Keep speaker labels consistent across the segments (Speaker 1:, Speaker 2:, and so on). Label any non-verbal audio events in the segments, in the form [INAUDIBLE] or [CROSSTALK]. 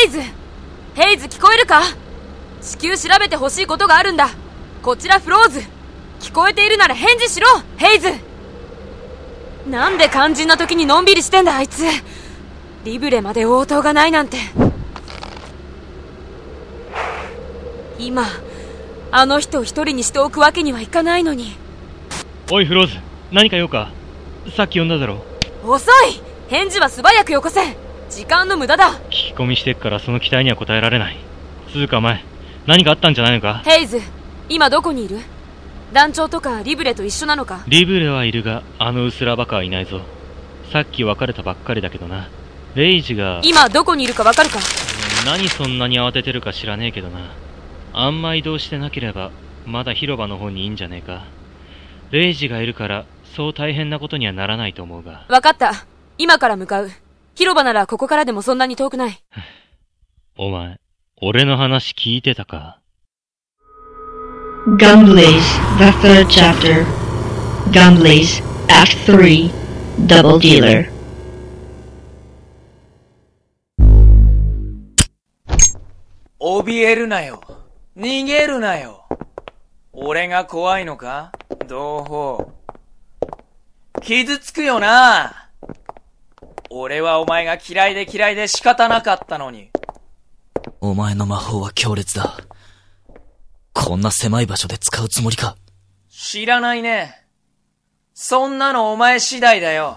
Speaker 1: ヘイズヘイズ聞こえるか？至急調べてほしいことがあるんだ。こちらフローズ聞こえているなら返事しろヘイズ。なんで肝心な時にのんびりしてんだあいつ。リブレまで応答がないなんて。今あの人を一人にしておくわけにはいかないのに。
Speaker 2: おいフローズ何か用か？さっき呼んだだろ。
Speaker 1: 遅い！返事は素早くよこせ時間の無駄だ。
Speaker 2: 聞き込みしてっからその期待には応えられない。つうか前何かあったんじゃないのか？
Speaker 1: ヘイズ今どこにいる？団長とかリブレと一緒なのか？
Speaker 2: リブレはいるがあのうすらバカはいないぞ。さっき別れたばっかりだけどな。レイジが
Speaker 1: 今どこにいるかわかるか？
Speaker 2: 何そんなに慌ててるか知らねえけどな。あんま移動してなければまだ広場の方にいいんじゃねえか。レイジがいるからそう大変なことにはならないと思うが。
Speaker 1: わかった。今から向かう広場ならここからでもそんなに遠くない
Speaker 2: お前俺の話聞いてたか
Speaker 3: ？Gunblaze, the third chapter. Gunblaze, Act 3, Double Dealer.
Speaker 4: 怯えるなよ。逃げるなよ。俺が怖いのか？同胞。傷つくよな。俺はお前が嫌いで嫌いで仕方なかったのに。
Speaker 5: お前の魔法は強烈だ。こんな狭い場所で使うつもりか？
Speaker 4: 知らないね。そんなのお前次第だよ。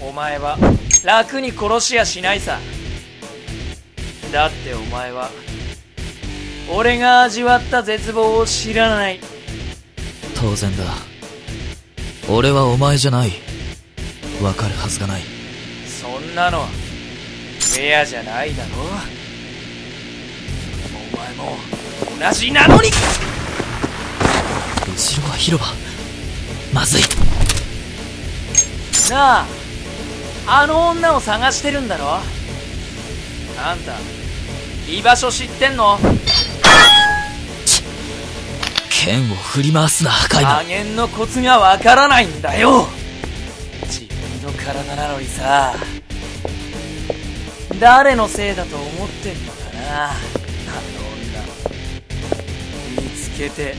Speaker 4: お前は楽に殺しやしないさ。だってお前は、俺が味わった絶望を知らない。
Speaker 5: 当然だ。俺はお前じゃない。わかるはずがない。
Speaker 4: そんなの、フェアじゃないだろお前も、同じなのに
Speaker 5: 後ろは広場。まずい。
Speaker 4: なあ、あの女を探してるんだろ。あんた、居場所知ってんの？
Speaker 5: 剣を振り回すな、破壊
Speaker 4: 加減のコツがわからないんだよ体なのにさ。誰のせいだと思ってんのかな。あの女見つけて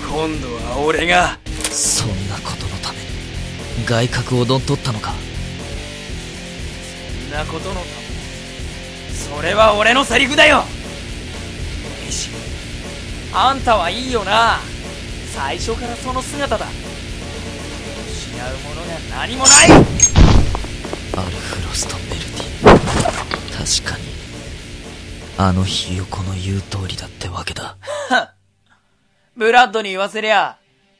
Speaker 4: 今度は俺が。
Speaker 5: そんなことのために外角をどん取ったのか。
Speaker 4: そんなことのためそれは俺のセリフだよ。あんたはいいよな。最初からその姿だ。失うものが何もない。
Speaker 5: アルフロスト・メルティ。確かに。あのひよこの言う通りだってわけだ。[LAUGHS]
Speaker 4: ブラッドに言わせりゃ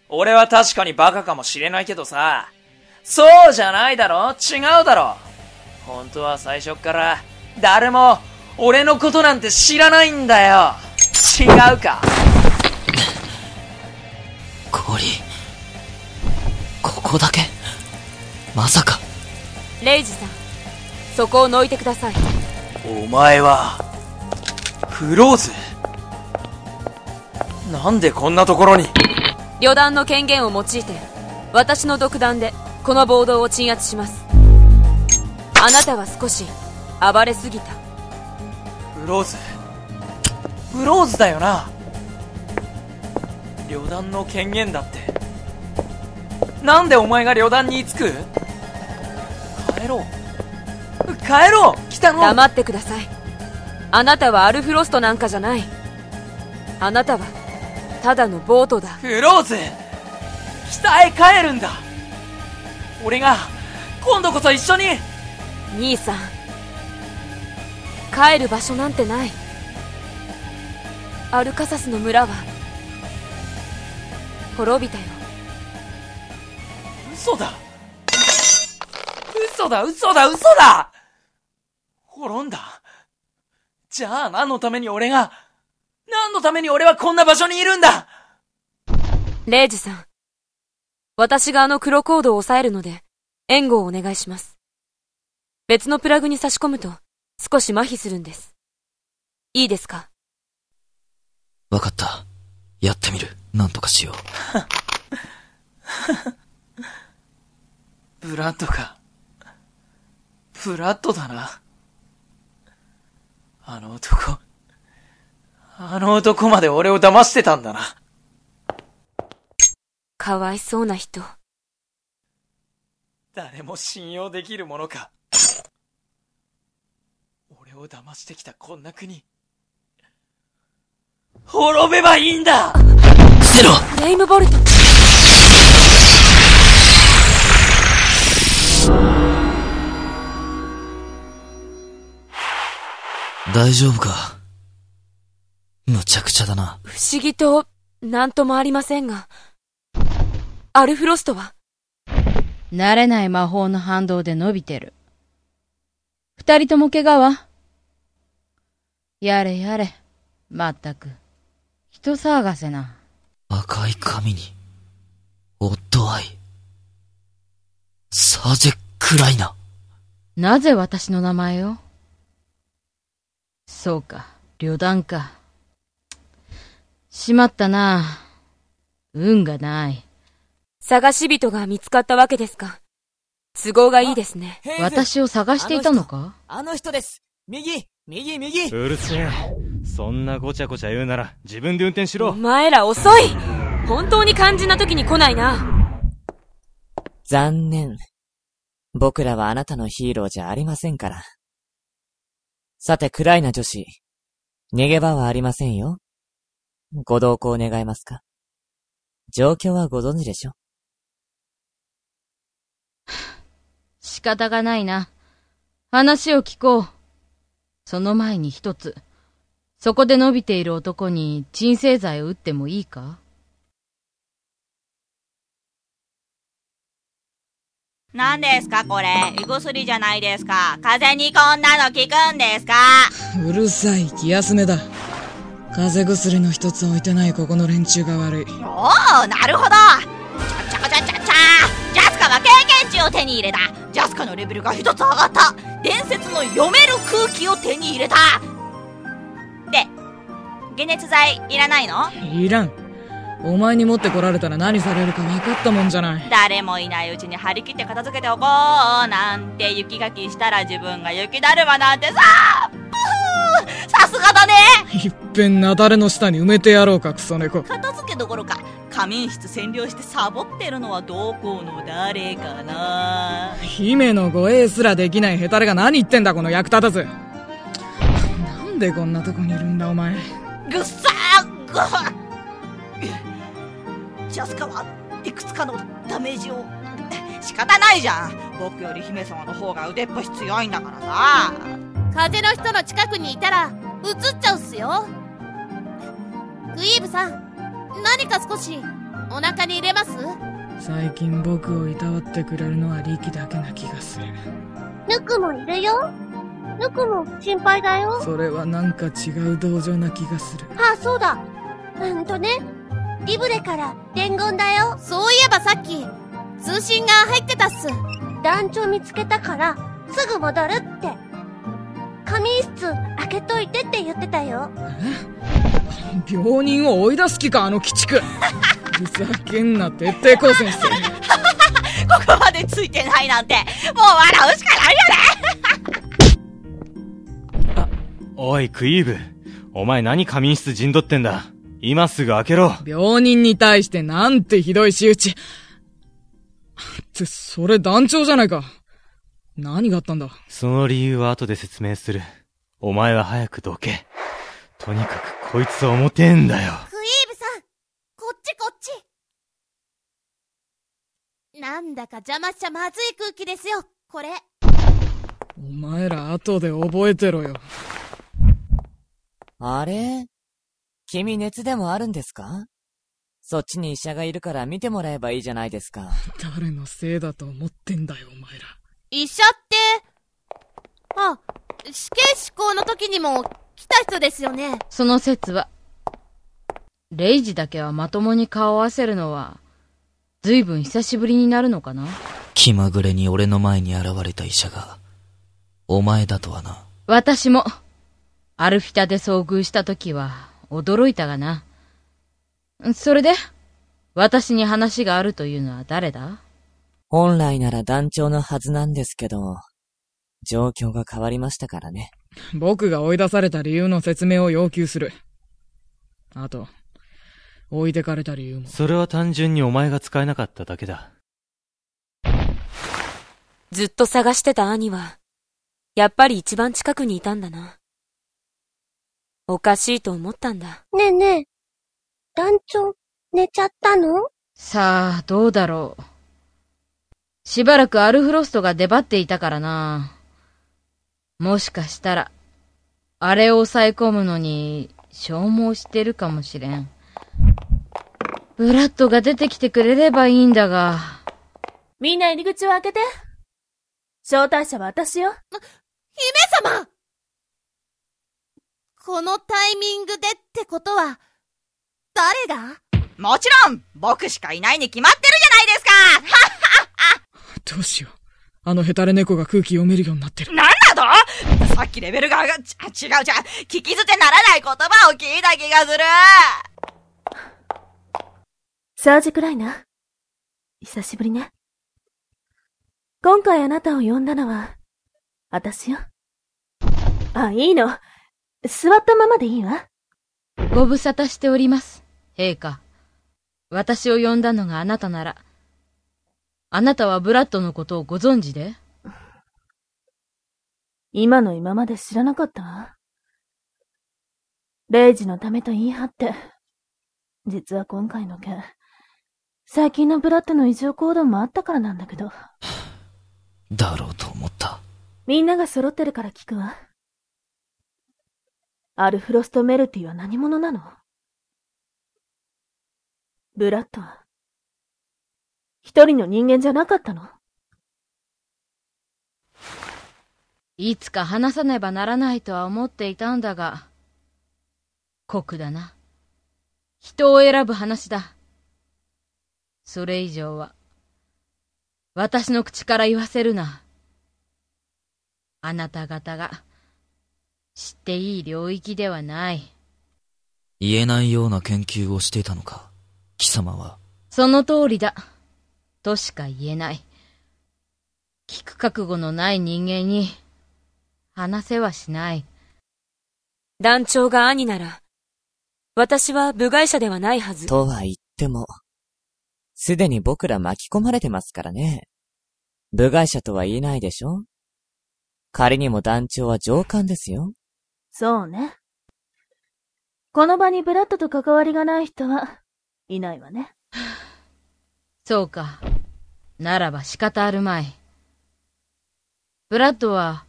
Speaker 4: 俺は確かにバカかもしれないけどさ。そうじゃないだろ。違うだろ。本当は最初っから誰も俺のことなんて知らないんだよ。違うか。[LAUGHS]
Speaker 5: 氷ここだけ？まさか。
Speaker 1: レイジさんそこをどいてください。
Speaker 4: お前はフローズ？なんでこんなところに？
Speaker 1: 旅団の権限を用いて私の独断でこの暴動を鎮圧します。あなたは少し暴れすぎた。
Speaker 4: フローズ？フローズだよな。旅団の権限だってなんでお前が旅団に居つく？帰ろう。帰ろう！北の！
Speaker 1: 黙ってください。あなたはアルフロストなんかじゃない。あなたはただのボートだ。
Speaker 4: フローズ北へ帰るんだ！俺が今度こそ一緒に！
Speaker 1: 兄さん。帰る場所なんてない。アルカサスの村は滅びたよ
Speaker 4: 嘘だ。嘘だ嘘だ嘘だ。滅んだ。じゃあ何のために俺が何のために俺はこんな場所にいるんだ。
Speaker 1: レイジさん。私があの黒コードを抑えるので援護をお願いします。別のプラグに差し込むと少し麻痺するんです。いいですか？
Speaker 5: わかった。やってみる。なんとかしよ
Speaker 4: ブ [LAUGHS] ラッドか。ブラッドだな。あの男、あの男まで俺を騙してたんだな。
Speaker 1: かわいそうな人。
Speaker 4: 誰も信用できるものか。俺を騙してきたこんな国。滅べばいいんだ
Speaker 5: ゼロ
Speaker 1: フレイムボルト。
Speaker 5: 大丈夫か？むちゃくちゃだな。
Speaker 1: 不思議と、なんともありませんが。アルフロストは？
Speaker 6: 慣れない魔法の反動で伸びてる。二人とも怪我は？やれやれ。まったく。人騒がせな。
Speaker 5: 赤い髪に、オッドアイ。サェ・クライナ。
Speaker 6: なぜ私の名前を？そうか、旅団か。しまったな。運がない。
Speaker 1: 探し人が見つかったわけですか。都合がいいですね。
Speaker 6: 私を探していたのか？
Speaker 7: あの人です右右右
Speaker 2: うるせえ。そんなごちゃごちゃ言うなら自分で運転し
Speaker 1: お
Speaker 2: ろ。
Speaker 1: 前ら遅い本当に肝心な時に来ないな。
Speaker 7: 残念。僕らはあなたのヒーローじゃありませんから。さて、クライナ女子。逃げ場はありませんよ。ご同行願えますか？状況はご存知でしょ
Speaker 6: 仕方がないな。話を聞こう。その前に一つ。そこで伸びている男に鎮静剤を打ってもいいか？
Speaker 8: 何ですかこれ？胃薬じゃないですか。風邪にこんなの効くんですか？
Speaker 9: うるさい、気休めだ。風邪薬の一つ置いてないここの連中が悪い。
Speaker 8: おおなるほど。ちゃちゃちゃちゃちゃ。ジャスカは経験値を手に入れた。ジャスカのレベルが一つ上がった。伝説の読める空気を手に入れた。で解熱剤いらないの？
Speaker 9: いらん。お前に持ってこられたら何されるか分かったもんじゃない。
Speaker 8: 誰もいないうちに張り切って片付けておこうなんて雪かきしたら自分が雪だるまなんてささすがだね
Speaker 9: いっぺんなだれの下に埋めてやろうか、クソ猫。
Speaker 8: 片付けどころか仮眠室占領してサボってるのはどこの誰かな
Speaker 9: 姫の護衛すらできないヘタレが何言ってんだ、この役立たず。なんでこんなとこにいるんだ、お前。
Speaker 8: ぐっさーぐっジャスカはいくつかのダメージを。仕方ないじゃん。僕より姫様の方が腕っぷし強いんだからさ。
Speaker 10: 風の人の近くにいたら映っちゃうっすよ。クイーブさん何か少しお腹に入れます？
Speaker 9: 最近僕をいたわってくれるのはリキだけな気がする。
Speaker 10: ぬくもいるよ。ぬくも心配だよ。
Speaker 9: それはなんか違う同情な気がする。
Speaker 10: あそうだ。うんとねリブレから伝言だよそういえばさっき通信が入ってたっす団長見つけたからすぐ戻るって仮眠室開けといてって言ってたよ
Speaker 9: 病人を追い出す気か、あの鬼畜。[LAUGHS] ふざけんな、徹底抗戦して。[LAUGHS]
Speaker 8: ここまでついてないなんてもう笑うしかないよね [LAUGHS]
Speaker 2: おい、クイーブ。お前何仮眠室陣取ってんだ？今すぐ開けろ。
Speaker 9: 病人に対してなんてひどい仕打ち。って、それ団長じゃないか。何があったんだ？
Speaker 2: その理由は後で説明する。お前は早くどけ。とにかくこいつは重てえんだよ。
Speaker 10: クイーブさんこっちこっちなんだか邪魔しちゃまずい空気ですよこれ
Speaker 9: お前ら後で覚えてろよ。
Speaker 7: あれ？君熱でもあるんですか？そっちに医者がいるから見てもらえばいいじゃないですか。
Speaker 9: 誰のせいだと思ってんだよ、お前ら。
Speaker 10: 医者って？あ死刑執行の時にも来た人ですよね
Speaker 6: その説は。レイジだけはまともに顔を合わせるのは、ずいぶん久しぶりになるのかな？
Speaker 5: 気まぐれに俺の前に現れた医者が、お前だとはな。
Speaker 6: 私も、アルフィタで遭遇した時は、驚いたがな。それで、私に話があるというのは誰だ？
Speaker 7: 本来なら団長のはずなんですけど、状況が変わりましたからね。
Speaker 9: 僕が追い出された理由の説明を要求する。あと、置いてかれた理由も。
Speaker 2: それは単純にお前が使えなかっただけだ。
Speaker 1: ずっと探してた兄は、やっぱり一番近くにいたんだな。おかしいと思ったんだ。
Speaker 10: ねえねえ、団長、寝ちゃったの？
Speaker 6: さあ、どうだろう。しばらくアルフロストが出張っていたからな。もしかしたら、あれを抑え込むのに消耗してるかもしれん。ブラッドが出てきてくれればいいんだが。
Speaker 11: みんな入り口を開けて。招待者は私よ。
Speaker 10: 姫様このタイミングでってことは、誰が？
Speaker 8: もちろん、僕しかいないに決まってるじゃないですか [LAUGHS]
Speaker 9: どうしよう。あのヘタレ猫が空気読めるようになってる。
Speaker 8: なんだとさっきレベルが上が、ち違うじゃん。聞き捨てならない言葉を聞いた気がする
Speaker 11: サージクライナー。久しぶりね。今回あなたを呼んだのは、私よ。あ、いいの。座ったままでいいわ。
Speaker 6: ご無沙汰しております、陛下。私を呼んだのがあなたなら、あなたはブラッドのことをご存知で？
Speaker 11: 今の今まで知らなかったわ。レイジのためと言い張って、実は今回の件、最近のブラッドの異常行動もあったからなんだけど。[SIGHS]
Speaker 5: だろうと思った。
Speaker 11: みんなが揃ってるから聞くわ。アルフロスト・メルティは何者なの？ブラッドは、一人の人間じゃなかったの？
Speaker 6: いつか話さねばならないとは思っていたんだが、酷だな。人を選ぶ話だ。それ以上は、私の口から言わせるな。あなた方が、知っていい領域ではない。
Speaker 5: 言えないような研究をしていたのか、貴様は。
Speaker 6: その通りだ。としか言えない。聞く覚悟のない人間に、話せはしない。
Speaker 1: 団長が兄なら、私は部外者ではないはず。
Speaker 7: とは言っても、すでに僕ら巻き込まれてますからね。部外者とは言えないでしょ？仮にも団長は上官ですよ。
Speaker 11: そうね。この場にブラッドと関わりがない人はいないわね。
Speaker 6: そうか。ならば仕方あるまい。ブラッドは、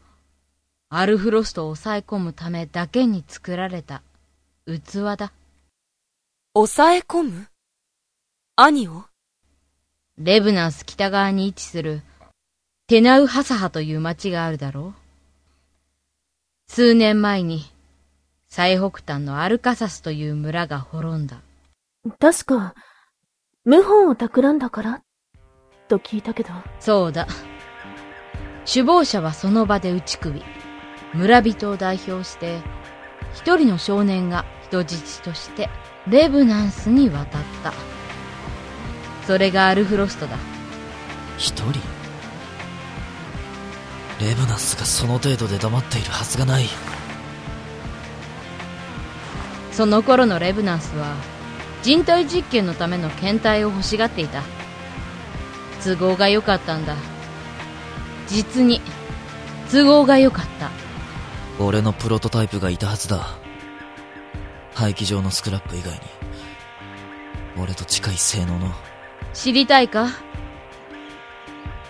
Speaker 6: アルフロストを抑え込むためだけに作られた器だ。
Speaker 1: 抑え込む？兄を？
Speaker 6: レブナンス北側に位置するテナウハサハという町があるだろう。数年前に最北端のアルカサスという村が滅んだ。
Speaker 11: 確か、謀反を企んだから？と聞いたけど。
Speaker 6: そうだ。首謀者はその場で打ち首。村人を代表して、一人の少年が人質としてレブナンスに渡った。それがアルフロストだ。
Speaker 5: 一人？レブナスがその程度で黙っているはずがない。
Speaker 6: その頃のレブナンスは、人体実験のための検体を欲しがっていた。都合が良かったんだ。実に、都合が良かった。
Speaker 5: 俺のプロトタイプがいたはずだ。廃棄場のスクラップ以外に。俺と近い性能の。
Speaker 6: 知りたいか？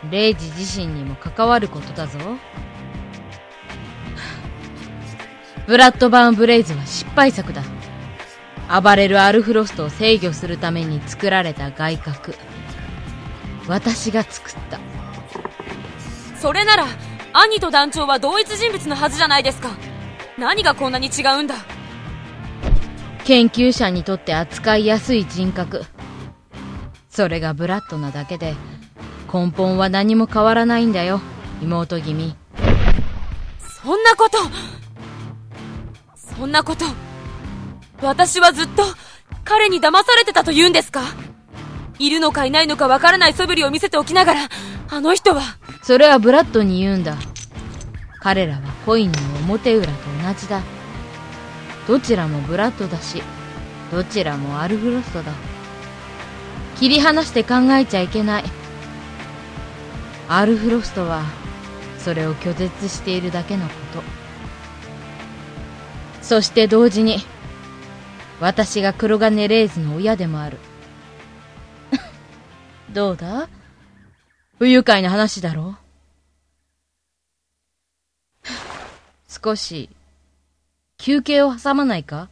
Speaker 6: レイジ自身にも関わることだぞ。ブラッドバーンブレイズは失敗作だ。暴れるアルフロストを制御するために作られた外角。私が作った。
Speaker 1: それなら、兄と団長は同一人物のはずじゃないですか。何がこんなに違うんだ
Speaker 6: 研究者にとって扱いやすい人格。それがブラッドなだけで、根本は何も変わらないんだよ、妹君。
Speaker 1: そんなことそんなこと私はずっと彼に騙されてたと言うんですか？いるのかいないのかわからない素振りを見せておきながら、あの人は。
Speaker 6: それはブラッドに言うんだ。彼らはコインの表裏と同じだ。どちらもブラッドだし、どちらもアルフロストだ。切り離して考えちゃいけない。アルフロストは、それを拒絶しているだけのこと。そして同時に、私が黒金レイズの親でもある。[LAUGHS] どうだ？不愉快な話だろ？[SIGHS] 少し、休憩を挟まないか？